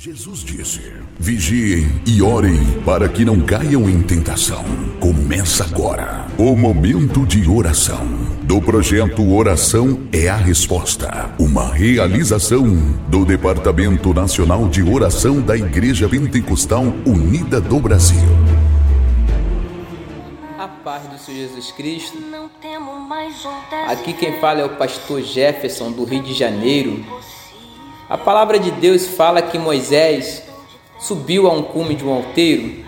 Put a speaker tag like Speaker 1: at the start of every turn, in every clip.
Speaker 1: Jesus disse: Vigiem e orem para que não caiam em tentação. Começa agora o momento de oração do projeto Oração é a Resposta, uma realização do Departamento Nacional de Oração da Igreja Pentecostal Unida do Brasil.
Speaker 2: A paz do Senhor Jesus Cristo. Aqui quem fala é o pastor Jefferson do Rio de Janeiro. A palavra de Deus fala que Moisés subiu a um cume de um alteiro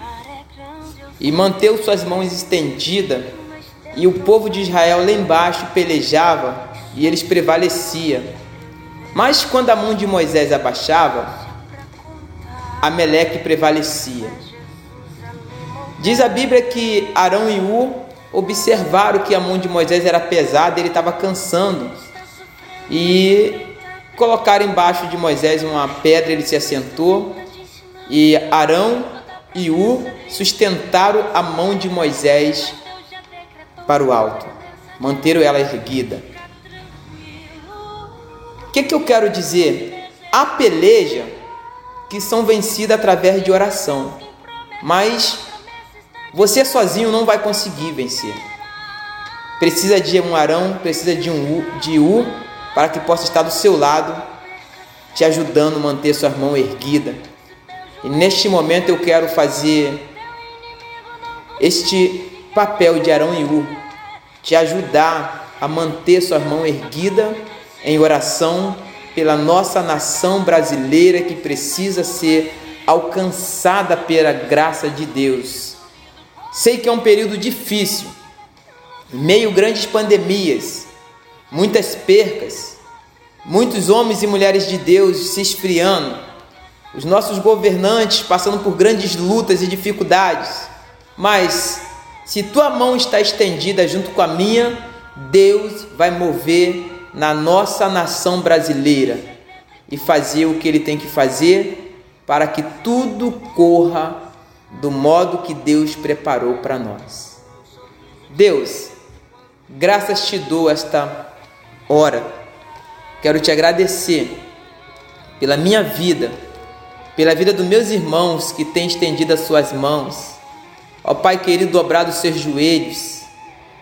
Speaker 2: e manteve suas mãos estendidas, e o povo de Israel lá embaixo pelejava e eles prevaleciam. Mas quando a mão de Moisés abaixava, Ameleque prevalecia. Diz a Bíblia que Arão e U observaram que a mão de Moisés era pesada, ele estava cansando. E colocaram embaixo de Moisés uma pedra, ele se assentou, e Arão e U sustentaram a mão de Moisés para o alto, manteram ela erguida. O que, que eu quero dizer? Há peleja que são vencidas através de oração, mas você sozinho não vai conseguir vencer. Precisa de um Arão, precisa de um U, de U para que possa estar do seu lado, te ajudando a manter sua mão erguida. E neste momento eu quero fazer este papel de Arão e U, te ajudar a manter sua mão erguida em oração pela nossa nação brasileira que precisa ser alcançada pela graça de Deus. Sei que é um período difícil, meio grandes pandemias, muitas percas, muitos homens e mulheres de Deus se esfriando, os nossos governantes passando por grandes lutas e dificuldades. Mas se tua mão está estendida junto com a minha, Deus vai mover na nossa nação brasileira e fazer o que ele tem que fazer para que tudo corra do modo que Deus preparou para nós. Deus, graças te dou esta Ora, quero te agradecer pela minha vida, pela vida dos meus irmãos que têm estendido as suas mãos. Ó Pai querido, dobrado os seus joelhos.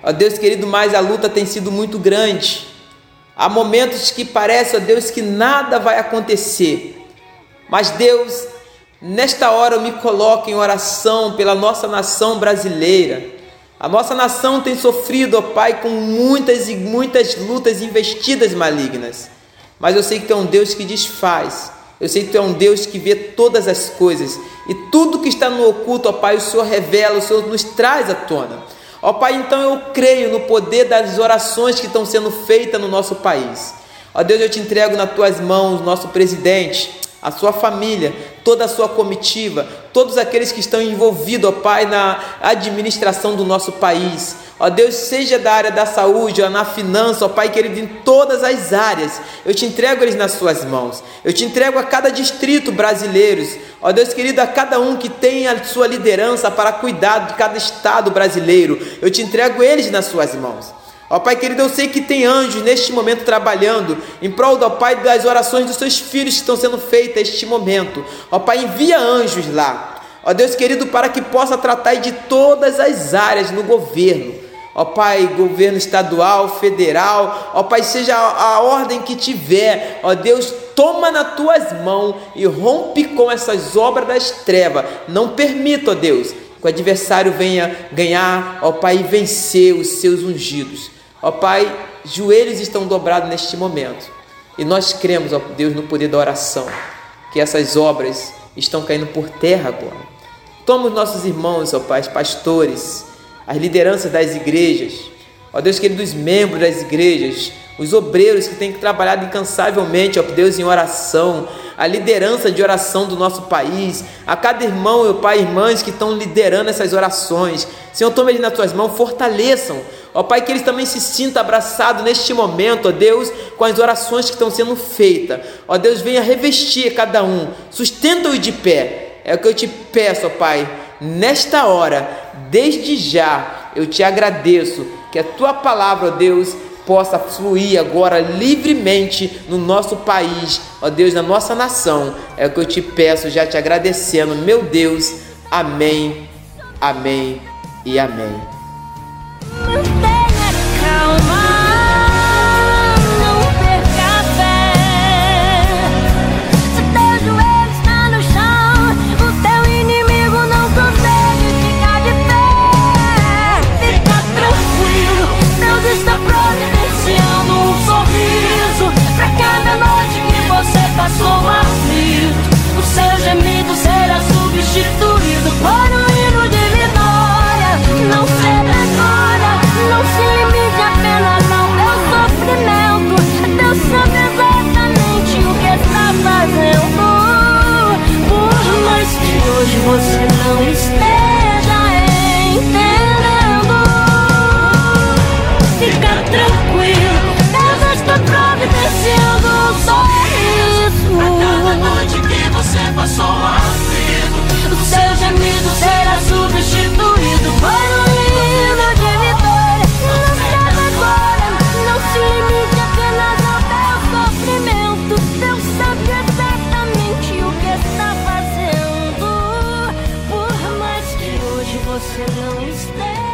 Speaker 2: Ó Deus querido, mas a luta tem sido muito grande. Há momentos que parece, ó Deus, que nada vai acontecer. Mas Deus, nesta hora eu me coloco em oração pela nossa nação brasileira a nossa nação tem sofrido, ó Pai, com muitas e muitas lutas investidas malignas. Mas eu sei que Tu é um Deus que desfaz. Eu sei que Tu é um Deus que vê todas as coisas. E tudo que está no oculto, ó Pai, o Senhor revela, o Senhor nos traz à tona. Ó Pai, então eu creio no poder das orações que estão sendo feitas no nosso país. Ó Deus, eu te entrego nas Tuas mãos, nosso presidente, a sua família, toda a sua comitiva, todos aqueles que estão envolvidos, ó Pai, na administração do nosso país. Ó Deus, seja da área da saúde, ó, na finança, ó Pai querido, em todas as áreas. Eu te entrego eles nas suas mãos. Eu te entrego a cada distrito brasileiro. Ó Deus querido, a cada um que tem a sua liderança para cuidar de cada estado brasileiro. Eu te entrego eles nas suas mãos. Ó Pai querido, eu sei que tem anjos neste momento trabalhando em prol, ó Pai, das orações dos seus filhos que estão sendo feitas neste momento. Ó Pai, envia anjos lá. Ó Deus querido, para que possa tratar de todas as áreas no governo. Ó Pai, governo estadual, federal, ó Pai, seja a ordem que tiver, ó Deus, toma nas tuas mãos e rompe com essas obras das trevas. Não permita, ó Deus, que o adversário venha ganhar, ó Pai, e vencer os seus ungidos. Ó Pai, joelhos estão dobrados neste momento. E nós cremos, ó Deus, no poder da oração, que essas obras estão caindo por terra agora. Toma os nossos irmãos, ó Pai, pastores, as lideranças das igrejas, ó Deus querido, os membros das igrejas, os obreiros que têm trabalhado incansavelmente, ó Deus, em oração, a liderança de oração do nosso país, a cada irmão, meu Pai, irmãs que estão liderando essas orações. Senhor, tome eles nas tuas mãos, fortaleçam. Ó Pai, que eles também se sintam abraçados neste momento, ó Deus, com as orações que estão sendo feitas. Ó Deus, venha revestir cada um, sustenta-os de pé. É o que eu te peço, ó Pai, nesta hora, desde já, eu te agradeço que a tua palavra, ó Deus, possa fluir agora livremente no nosso país, ó Deus, na nossa nação. É o que eu te peço, já te agradecendo, meu Deus. Amém, amém e amém.
Speaker 3: tranquilo. Desejo tão providenciando um sorriso. A cada noite que você passou aflito, o seu gemido será substituído por um hino de vitória. Não se agora, não se limite apenas ao teu sofrimento. Deus sabe exatamente o que está fazendo. Por mais que hoje você não esteja.